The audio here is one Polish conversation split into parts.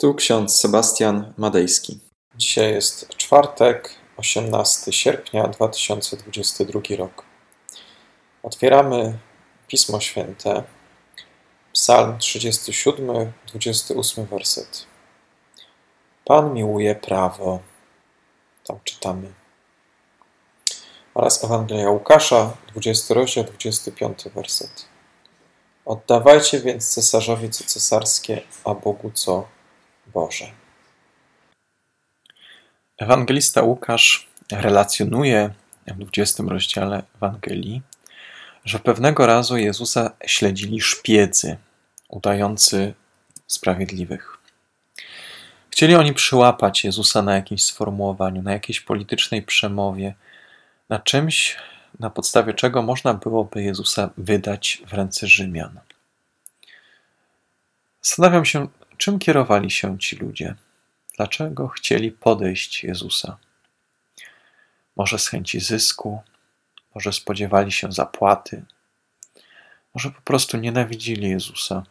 Tu ksiądz Sebastian Madejski. Dzisiaj jest czwartek, 18 sierpnia 2022 rok. Otwieramy Pismo Święte, Psalm 37, 28 werset. Pan miłuje prawo. Tam czytamy. Oraz Ewangelia Łukasza, 20 rozdział, 25 werset. Oddawajcie więc cesarzowi co cesarskie, a Bogu co Boże. Ewangelista Łukasz relacjonuje w 20 rozdziale Ewangelii, że pewnego razu Jezusa śledzili szpiedzy udający sprawiedliwych. Chcieli oni przyłapać Jezusa na jakimś sformułowaniu, na jakiejś politycznej przemowie, na czymś, na podstawie czego można byłoby Jezusa wydać w ręce Rzymian. Zastanawiam się, czym kierowali się ci ludzie. Dlaczego chcieli podejść Jezusa? Może z chęci zysku, może spodziewali się zapłaty, może po prostu nienawidzili Jezusa.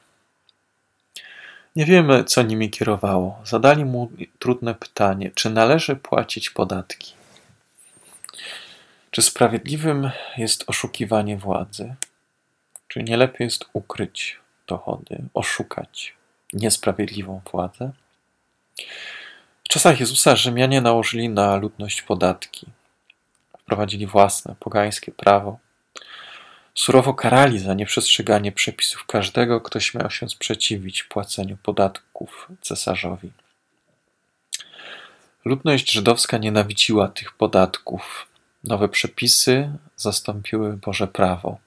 Nie wiemy, co nimi kierowało. Zadali mu trudne pytanie: czy należy płacić podatki? Czy sprawiedliwym jest oszukiwanie władzy? Czy nie lepiej jest ukryć dochody, oszukać niesprawiedliwą władzę? W czasach Jezusa Rzymianie nałożyli na ludność podatki. Wprowadzili własne, pogańskie prawo. Surowo karali za nieprzestrzeganie przepisów każdego, kto śmiał się sprzeciwić płaceniu podatków cesarzowi. Ludność żydowska nienawidziła tych podatków. Nowe przepisy zastąpiły Boże prawo,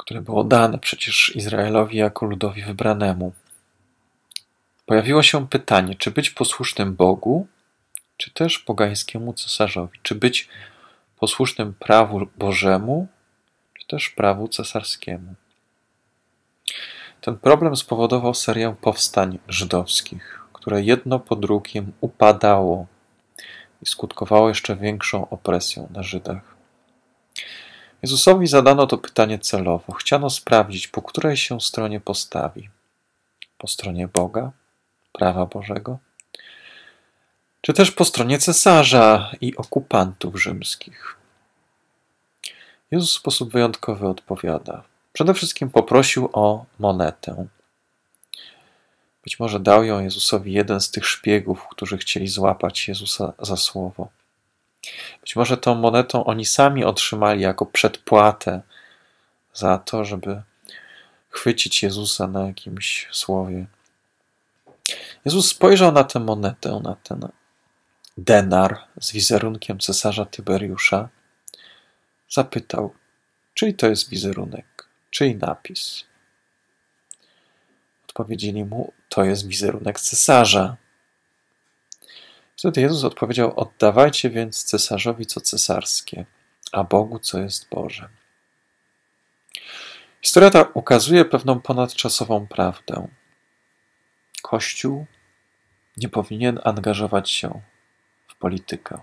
które było dane przecież Izraelowi jako ludowi wybranemu. Pojawiło się pytanie, czy być posłusznym Bogu, czy też pogańskiemu cesarzowi, czy być posłusznym prawu Bożemu, czy też prawu cesarskiemu. Ten problem spowodował serię powstań żydowskich, które jedno po drugim upadało i skutkowało jeszcze większą opresją na Żydach. Jezusowi zadano to pytanie celowo. Chciano sprawdzić, po której się stronie postawi. Po stronie Boga, prawa Bożego, czy też po stronie cesarza i okupantów rzymskich. Jezus w sposób wyjątkowy odpowiada. Przede wszystkim poprosił o monetę. Być może dał ją Jezusowi jeden z tych szpiegów, którzy chcieli złapać Jezusa za słowo. Być może tą monetą oni sami otrzymali jako przedpłatę za to, żeby chwycić Jezusa na jakimś słowie. Jezus spojrzał na tę monetę, na ten denar z wizerunkiem cesarza Tyberiusza. Zapytał, czyj to jest wizerunek, czyj napis. Odpowiedzieli mu, to jest wizerunek cesarza. Wtedy Jezus odpowiedział: Oddawajcie więc cesarzowi co cesarskie, a Bogu co jest Boże. Historia ta ukazuje pewną ponadczasową prawdę. Kościół nie powinien angażować się w politykę.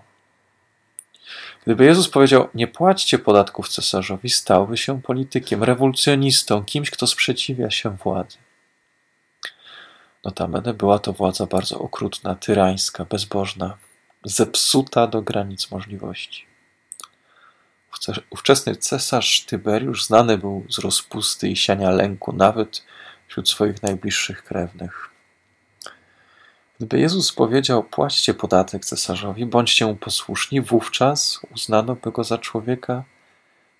Gdyby Jezus powiedział: Nie płaćcie podatków cesarzowi, stałby się politykiem, rewolucjonistą, kimś, kto sprzeciwia się władzy. Notabene była to władza bardzo okrutna, tyrańska, bezbożna, zepsuta do granic możliwości. Ówczesny cesarz Tyberiusz znany był z rozpusty i siania lęku nawet wśród swoich najbliższych krewnych. Gdyby Jezus powiedział: Płaćcie podatek cesarzowi, bądźcie mu posłuszni, wówczas uznano by go za człowieka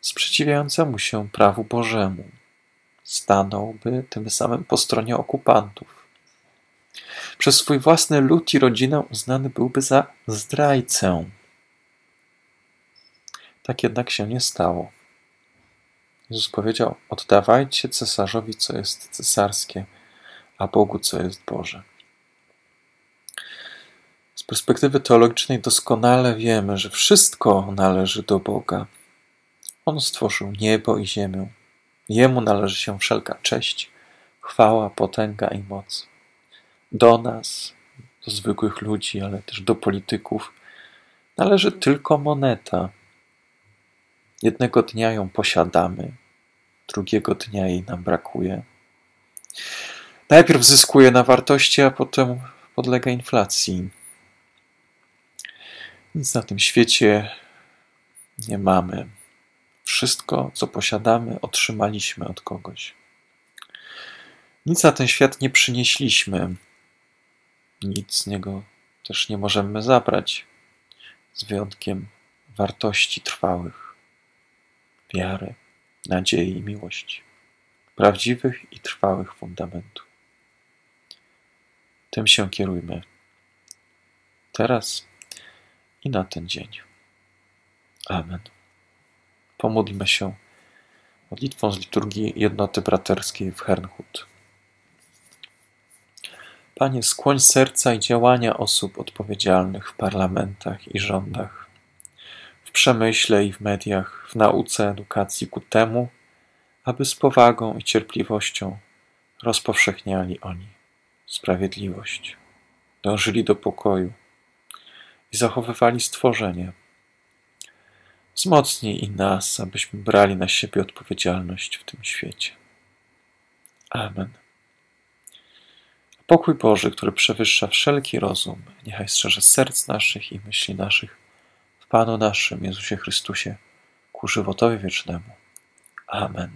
sprzeciwiającemu się prawu Bożemu. Stanąłby tym samym po stronie okupantów. Przez swój własny lud i rodzinę uznany byłby za zdrajcę. Tak jednak się nie stało. Jezus powiedział: Oddawajcie cesarzowi, co jest cesarskie, a Bogu, co jest Boże. Z perspektywy teologicznej doskonale wiemy, że wszystko należy do Boga. On stworzył niebo i ziemię. Jemu należy się wszelka cześć, chwała, potęga i moc do nas, do zwykłych ludzi, ale też do polityków, należy tylko moneta. Jednego dnia ją posiadamy, drugiego dnia jej nam brakuje. najpierw zyskuje na wartości, a potem podlega inflacji. Nic na tym świecie nie mamy. Wszystko, co posiadamy, otrzymaliśmy od kogoś. Nic na ten świat nie przynieśliśmy. Nic z niego też nie możemy zabrać, z wyjątkiem wartości trwałych, wiary, nadziei i miłości, prawdziwych i trwałych fundamentów. Tym się kierujmy teraz i na ten dzień. Amen. Pomódlmy się modlitwą z liturgii jednoty braterskiej w Hernhut. Panie, skłoń serca i działania osób odpowiedzialnych w parlamentach i rządach, w przemyśle i w mediach, w nauce, edukacji ku temu, aby z powagą i cierpliwością rozpowszechniali oni sprawiedliwość, dążyli do pokoju i zachowywali stworzenie. Wzmocnij i nas, abyśmy brali na siebie odpowiedzialność w tym świecie. Amen. Pokój Boży, który przewyższa wszelki rozum, niechaj strzeże serc naszych i myśli naszych w Panu naszym Jezusie Chrystusie ku żywotowi wiecznemu. Amen.